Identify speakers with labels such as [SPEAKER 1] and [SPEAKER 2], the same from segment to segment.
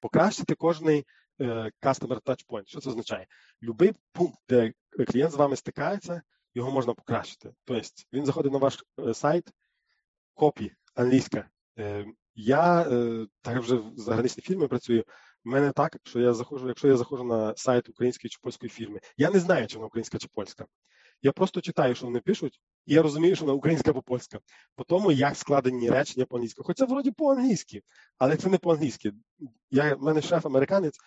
[SPEAKER 1] Покращити кожний е, customer touch point. Що це означає? Любий пункт, де клієнт з вами стикається, його можна покращити. Тобто він заходить на ваш е, сайт, копі англійська. Е, я так вже в заграничній фірмі працюю. У мене так, що я заходжу, якщо я заходжу на сайт української чи польської фірми, я не знаю, чи вона українська чи польська. Я просто читаю, що вони пишуть, і я розумію, що вона українська або польська. По тому, як складені речення по-англійськи. Хоча вроді по-англійськи, але це не по-англійськи. Я, в мене шеф американець,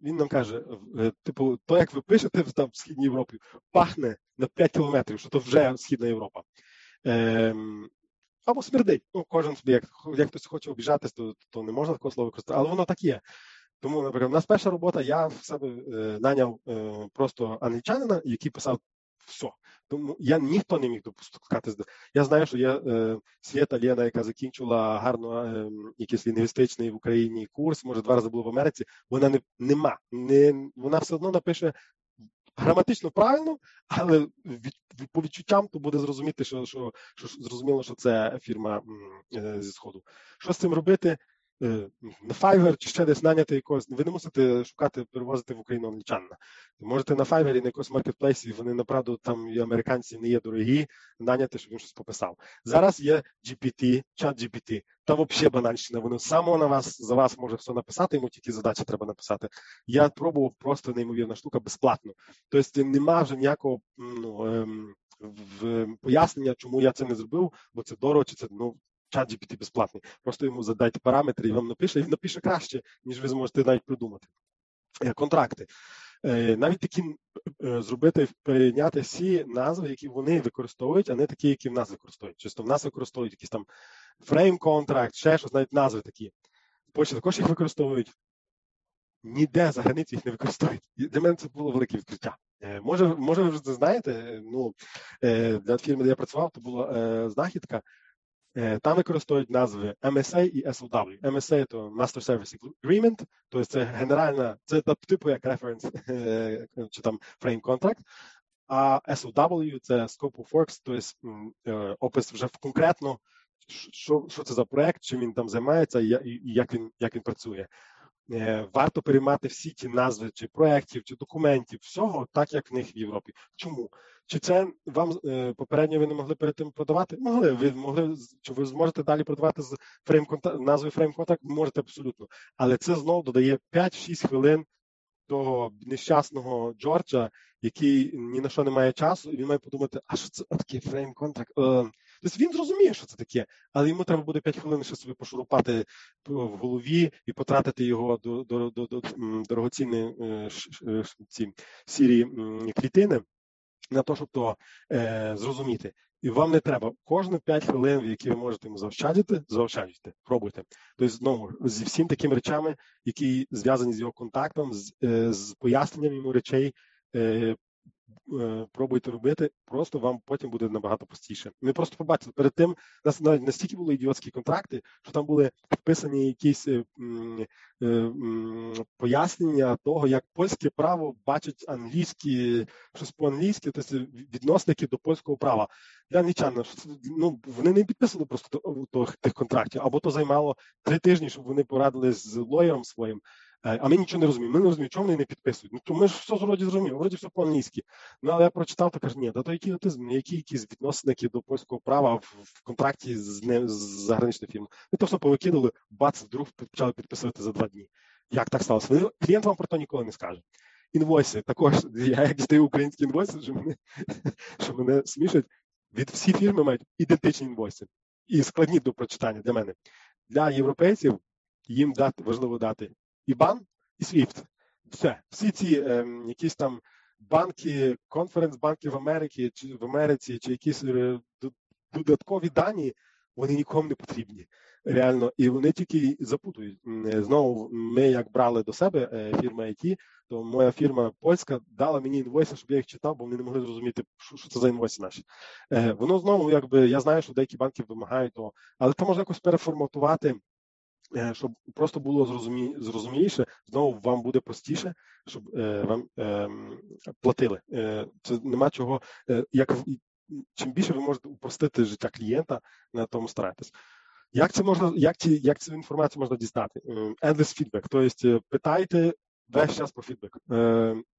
[SPEAKER 1] він нам каже: е, типу, то, як ви пишете там в Східній Європі, пахне на 5 кілометрів, що то вже Східна Європа. Ем, або смердить. Ну, кожен собі, як, як хтось хоче обіжатись, то, то не можна такого слова використати, але воно так є. Тому, наприклад, у нас перша робота, я в себе е, наняв е, просто англічанина, який писав все. Тому я ніхто не міг допускати. Я знаю, що є е, Свята Лєна, яка закінчила гарно е, якийсь лінгвістичний в Україні курс, може два рази було в Америці. Вона не нема. Не, Вона все одно напише граматично правильно, але від, по відчуттям то буде зрозуміти, що що, що зрозуміло, що це фірма е, зі сходу. Що з цим робити? Е, на Fiverr чи ще десь наняти якогось, ви не мусите шукати, перевозити в Україну англічанина. Можете на Fiverr і на якомусь маркетплейсі, вони направду там і американці не є дорогі, наняти, щоб він щось пописав. Зараз є GPT, чат GPT, та взагалі банальщина, воно само на вас за вас може все написати, йому тільки задачі треба написати. Я пробував просто неймовірна штука безплатно. Тобто нема вже ніякого ну, ем, в пояснення, чому я це не зробив, бо це дорого, чи це ну чат GPT безплатний. Просто йому задайте параметри і вам напише, і він напише краще, ніж ви зможете навіть придумати. Е, контракти. Е, навіть такі е, зробити, перейняти всі назви, які вони використовують, а не такі, які в нас використовують. Чисто в нас використовують якісь там frame-contract, ще щось, навіть назви такі. В Польщі також їх використовують. Ніде за границю їх не використовують. Для мене це було велике відкриття. Може, може, ви вже це знаєте. Ну, Для фірми, де я працював, то була знахідка. Е, там використовують назви MSA і SOW. MSA – то Master Service Agreement, тобто це генеральна, це типу як reference е, чи там frame contract, а SOW – це Scope of Works, тобто опис вже конкретно, що що це за проект, чим він там займається і як він як він працює. Варто переймати всі ті назви чи проєктів, чи документів, всього так, як в них в Європі. Чому? Чи це вам е, попередньо ви не могли перед тим продавати? Могли. Ви могли чи ви зможете далі продавати з frame назвою frame contract? Можете абсолютно. Але це знову додає 5-6 хвилин того нещасного Джорджа, який ні на що не має часу, і він має подумати, а що це таке frame contract? Тобто він зрозуміє, що це таке, але йому треба буде 5 хвилин ще собі пошурупати в голові і потратити його до до, до, до дорогоцінні е, ці сірі клітини на те, щоб то е, зрозуміти. І вам не треба кожні 5 хвилин, які ви можете йому заощадити, заощаджуйте, пробуйте. Тобто, знову зі всім такими речами, які зв'язані з його контактом, з, е, з поясненням йому речей, е, Е, пробуйте робити, просто вам потім буде набагато простіше. Ми просто побачили перед тим, нас навіть настільки були ідіотські контракти, що там були вписані якісь е, е, пояснення того, як польське право бачить англійські, щось по-англійськи, тобто відносники до польського права. Для англічан, ну вони не підписували просто тих контрактів, або то займало три тижні, щоб вони порадили з лоєром своїм. А ми нічого не розуміємо. Ми не розуміємо, чому вони не підписують. Ну то ми ж все вроді зрозуміли, вроді все по-англійськи. Ну але я прочитав, то кажу, ні, да то який аутизм, які якісь відносинки до польського права в, в контракті з не з заграничною фірмою. Ми то все повикидали, бац, вдруг почали підписувати за два дні. Як так сталося? Клієнт вам про то ніколи не скаже. Інвойси також, я як дістаю українські інвойси, що мене що мене смішать, від всі фірми мають ідентичні інвойси і складні до прочитання для мене. Для європейців їм дати важливо дати IBAN і SWIFT. Все. Всі ці е, якісь там банки, конференц-банки в Америці чи в Америці, чи якісь е, додаткові дані, вони нікому не потрібні. Реально, і вони тільки запутують. Знову ми як брали до себе е, фірма IT, то моя фірма польська дала мені інвойси, щоб я їх читав, бо вони не могли зрозуміти, що, це за інвойси наші. Е, Воно знову, якби я знаю, що деякі банки вимагають того, але це можна якось переформатувати. Е, щоб просто було зрозумі... зрозуміліше, знову вам буде простіше, щоб е, вам е, платили. Е, Це нема чого, як чим більше ви можете упростити життя клієнта, на тому старайтесь. Як це можна, як ці, як цю інформацію можна дістати? Endless feedback, тобто питайте весь час про фідбек.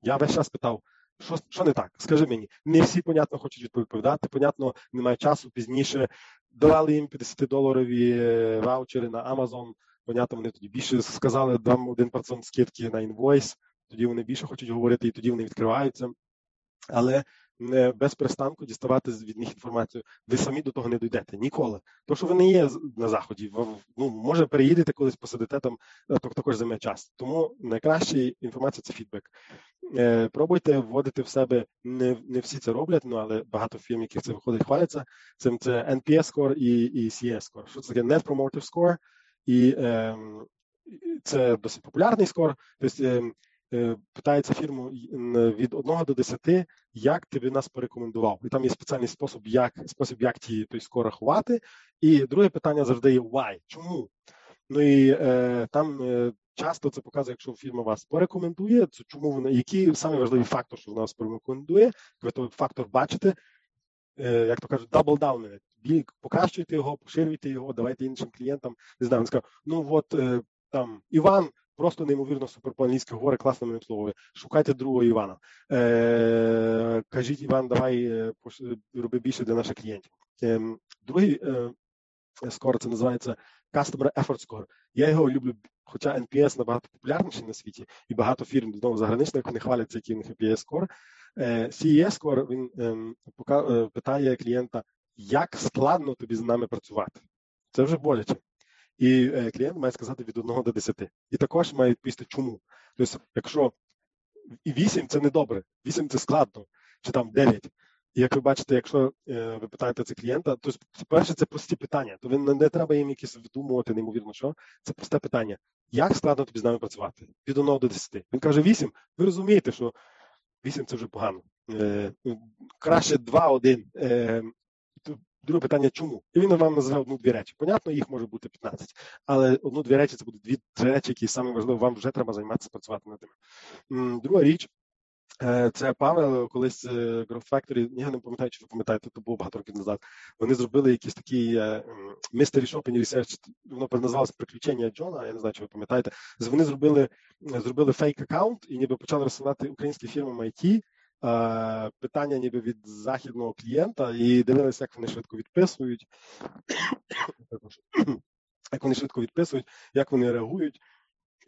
[SPEAKER 1] Я весь час питав, що що не так? Скажи мені, не всі, понятно, хочуть відповідати. Понятно, немає часу пізніше. Давали їм 50-доларові ваучери на Amazon. Понятно, вони тоді більше сказали, дам 1% скидки на інвойс. Тоді вони більше хочуть говорити, і тоді вони відкриваються. Але без перестанку діставати від них інформацію. Ви самі до того не дійдете ніколи. То, що ви не є на заході, ну може переїдете колись, посидите там, е, то також займе час. Тому найкраща інформація це фідбек. Е, Пробуйте вводити в себе не не всі це роблять, ну але багато фірм, яких це виходить, хваляться. Цим це NPS score і і CS score. Що це таке Net Promoter Score, і е, це досить популярний скор. Тобто е, Е, питається фірму від 1 до 10, як ти би нас порекомендував. І там є спеціальний спосіб, як спосіб, як ті той скор рахувати. І друге питання завжди є why? Чому? Ну і е, там е, часто це показує, якщо фірма вас порекомендує, це чому вона, який саме важливий фактор, що вона вас порекомендує, ви той фактор бачите, е, як то кажуть, double down, покращуйте його, поширюйте його, давайте іншим клієнтам. Не знаю, він сказав, ну от е, там Іван просто неймовірно супер по-англійськи говорить, мене обслуговує. Шукайте другого Івана. Е, Кажіть, Іван, давай е, роби більше для наших клієнтів. Е, другий е, скор це називається Customer Effort Score. Я його люблю, хоча NPS набагато популярніший на світі, і багато фірм знову заграничних вони хваляться, який NPS скор. Е, CES скор він ем, е, питає клієнта, як складно тобі з нами працювати. Це вже боляче і е, клієнт має сказати від 1 до 10. І також має відповісти, чому. Тобто, якщо і 8 це не добре, 8 це складно, чи там 9. І як ви бачите, якщо е, ви питаєте це клієнта, то перше це прості питання. То не треба їм якісь видумувати, неймовірно, що це просте питання. Як складно тобі з нами працювати? Від 1 до 10. Він каже 8. Ви розумієте, що 8 це вже погано. Е, краще 2-1. Е, Друге питання, чому? І він вам назве одну-дві речі. Понятно, їх може бути 15, але одну-дві речі це будуть дві-три речі, які саме важливо, вам вже треба займатися працювати над ними. Друга річ. Е, це Павел, колись е, Growth Factory, я не пам'ятаю, чи ви пам'ятаєте, то було багато років назад. Вони зробили якийсь такий е, mystery shopping research, воно називалося приключення Джона, я не знаю, чи ви пам'ятаєте. Вони зробили зробили фейк аккаунт і ніби почали розсилати українські фірми IT питання ніби від західного клієнта і дивилися, як вони швидко відписують, як вони швидко відписують, як вони реагують.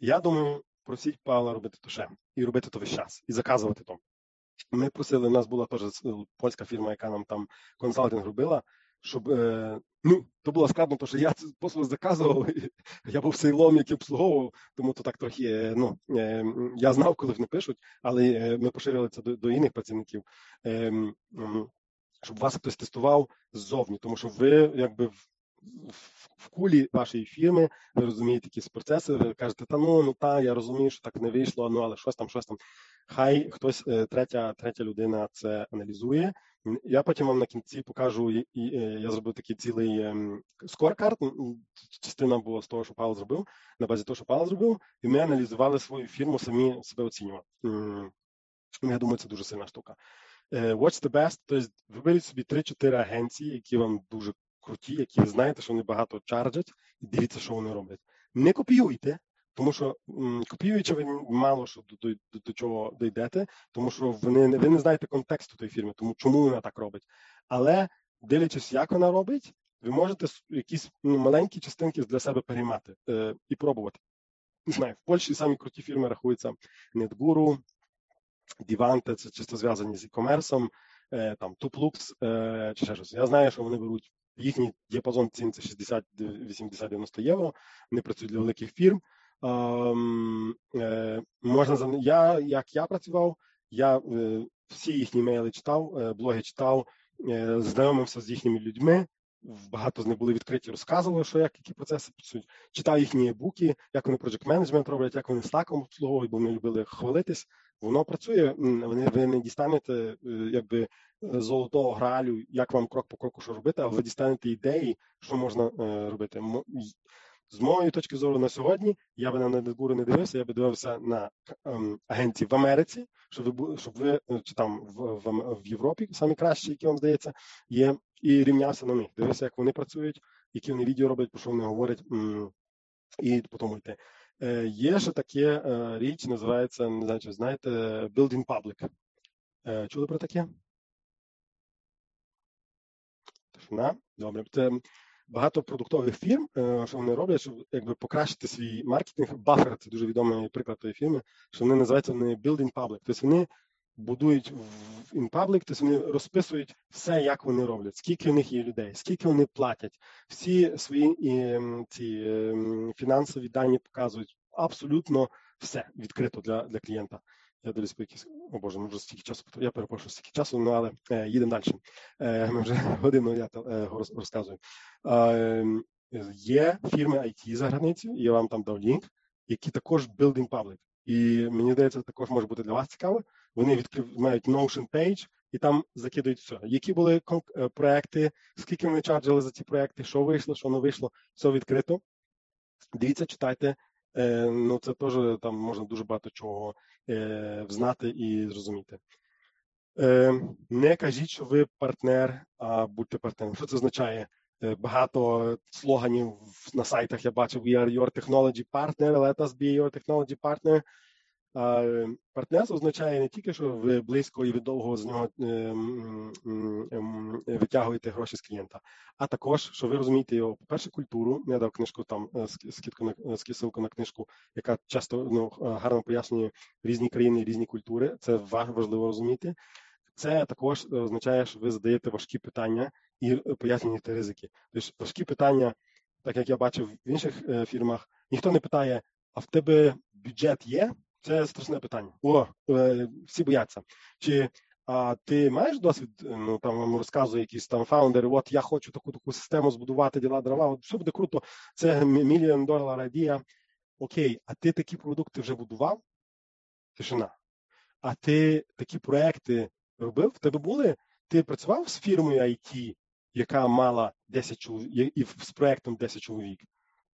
[SPEAKER 1] Я думаю, просіть Павла робити то ще і робити то весь час, і заказувати то. Ми просили, у нас була теж польська фірма, яка нам там консалтинг робила щоб е, ну, то було складно, тому що я це послуги заказував, я був сейлом, який обслуговував, тому то так трохи е, ну, е, я знав, коли вони пишуть, але ми поширили це до, до інших працівників, щоб вас хтось тестував ззовні, тому що ви якби в, кулі вашої фірми, ви розумієте якісь процеси, ви кажете, та ну ну та я розумію, що так не вийшло, ну але щось там, щось там. Хай хтось третя, третя людина це аналізує. Я потім вам на кінці покажу, і, і е, я зробив такий цілий ем, скоркарт. Частина була з того, що Павел зробив, на базі того, що Павел зробив, і ми аналізували свою фірму, самі себе оцінювали. Я думаю, це дуже сильна штука. Е, what's the best? Тобто виберіть собі 3-4 агенції, які вам дуже круті, які ви знаєте, що вони багато чарджать, і дивіться, що вони роблять. Не копіюйте, тому що копіюючи, ви мало що до, до, до чого дійдете, тому що вони ви не знаєте контексту тої фірми, тому чому вона так робить. Але дивлячись, як вона робить, ви можете якісь ну, маленькі частинки для себе переймати е, і пробувати. Не знаю, в Польщі самі круті фірми рахуються NetGuru, Divante, це чисто зв'язані з e-commerce, е, там Tuplux е, чи ще щось. Я знаю, що вони беруть їхній діапазон цін це 60, 80, 90 євро. Вони працюють для великих фірм. Е, можна я, як я працював, я е, всі їхні мейли читав, е, блоги читав, знайомився з їхніми людьми. Багато з них були відкриті, розказували, що як які процеси працюють. Читав їхні буки, як вони project менеджмент роблять, як вони стаком обслуговують, бо вони любили хвалитись. Воно працює. Вони ви не дістанете якби золотого гралю, як вам крок по кроку що робити, але ви дістанете ідеї, що можна робити. З моєї точки зору на сьогодні я би на Недгуру не дивився, я би дивився на ем, агенції в Америці, щоб ви щоб ви е, чи там в, в в, Європі самі кращі, які вам здається, є, і рівнявся на них. Дивився, як вони працюють, які вони відео роблять, про що вони говорять, і по тому йти. Є ще таке е, річ, називається, не знаю, чи знаєте, Building Public. Чули про таке? Тишина. Добре. Це багато продуктових фірм, що вони роблять, щоб якби покращити свій маркетинг. Buffer – це дуже відомий приклад тої фірми, що вони називаються вони Building Public. Тобто вони будують в InPublic, тобто вони розписують все, як вони роблять, скільки в них є людей, скільки вони платять, всі свої і, ці фінансові дані показують абсолютно все відкрито для для клієнта. Я дивлюсь по якісь, о Боже, ми вже стільки часу, я перепрошую стільки часу, ну але е, їдемо далі. Е, Ми вже годину я е, розказую. Е, Є фірми IT за границею, я вам там дав лінк, які також building public. І мені здається, також може бути для вас цікаво. Вони відкрив мають Notion Page і там закидують все. Які були е, проекти, скільки вони чарджили за ці проекти, що вийшло, що не вийшло, все відкрито. Дивіться, читайте. Е, ну це теж там можна дуже багато чого е, знати і зрозуміти. Не кажіть, що ви партнер, а будьте партнером. Що це означає? Багато слоганів на сайтах я бачив We are your technology partner, let us be your technology partner. Партнерство означає не тільки, що ви близько і ви довго з нього ем, ем, витягуєте гроші з клієнта, а також, що ви розумієте його, по-перше, культуру. Я дав книжку там е, скидку на е, скисилку на книжку, яка часто ну, гарно пояснює різні країни, різні культури. Це важливо розуміти. Це також означає, що ви задаєте важкі питання і пояснюєте ризики. Тобто важкі питання, так як я бачив в інших е, фірмах, ніхто не питає, а в тебе бюджет є? Це страшне питання. О, е, всі бояться. Чи а ти маєш досвід? Ну там вам розказує якісь там фаундери, от я хочу таку таку систему збудувати, діла дрова, от все буде круто, це мільйон долар адія. Окей, а ти такі продукти вже будував? Тишина. А ти такі проекти робив? В тебе були? Ти працював з фірмою IT, яка мала 10 чоловік і з проектом 10 чоловік?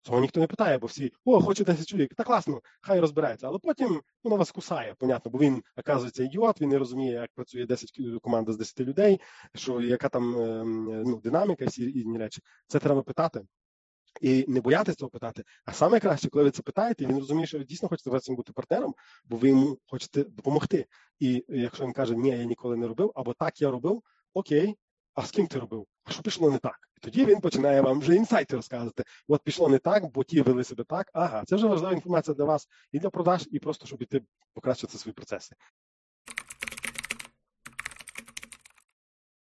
[SPEAKER 1] Цього ніхто не питає, бо всі о, хоче 10 чоловік. Та класно, хай розбирається. Але потім воно вас кусає, понятно, бо він оказується ідіот, він не розуміє, як працює 10 команда з 10 людей, що яка там ем, ну, динаміка, всі різні речі. Це треба питати. І не боятися цього питати. А саме краще, коли ви це питаєте, він розуміє, що ви дійсно хочете з бути партнером, бо ви йому хочете допомогти. І якщо він каже, ні, я ніколи не робив, або так я робив, окей, а з ким ти робив? А що пішло не так? І тоді він починає вам вже інсайти розказувати. От пішло не так, бо ті вели себе так. Ага, це вже важлива інформація для вас і для продаж, і просто щоб іти покращити свої процеси.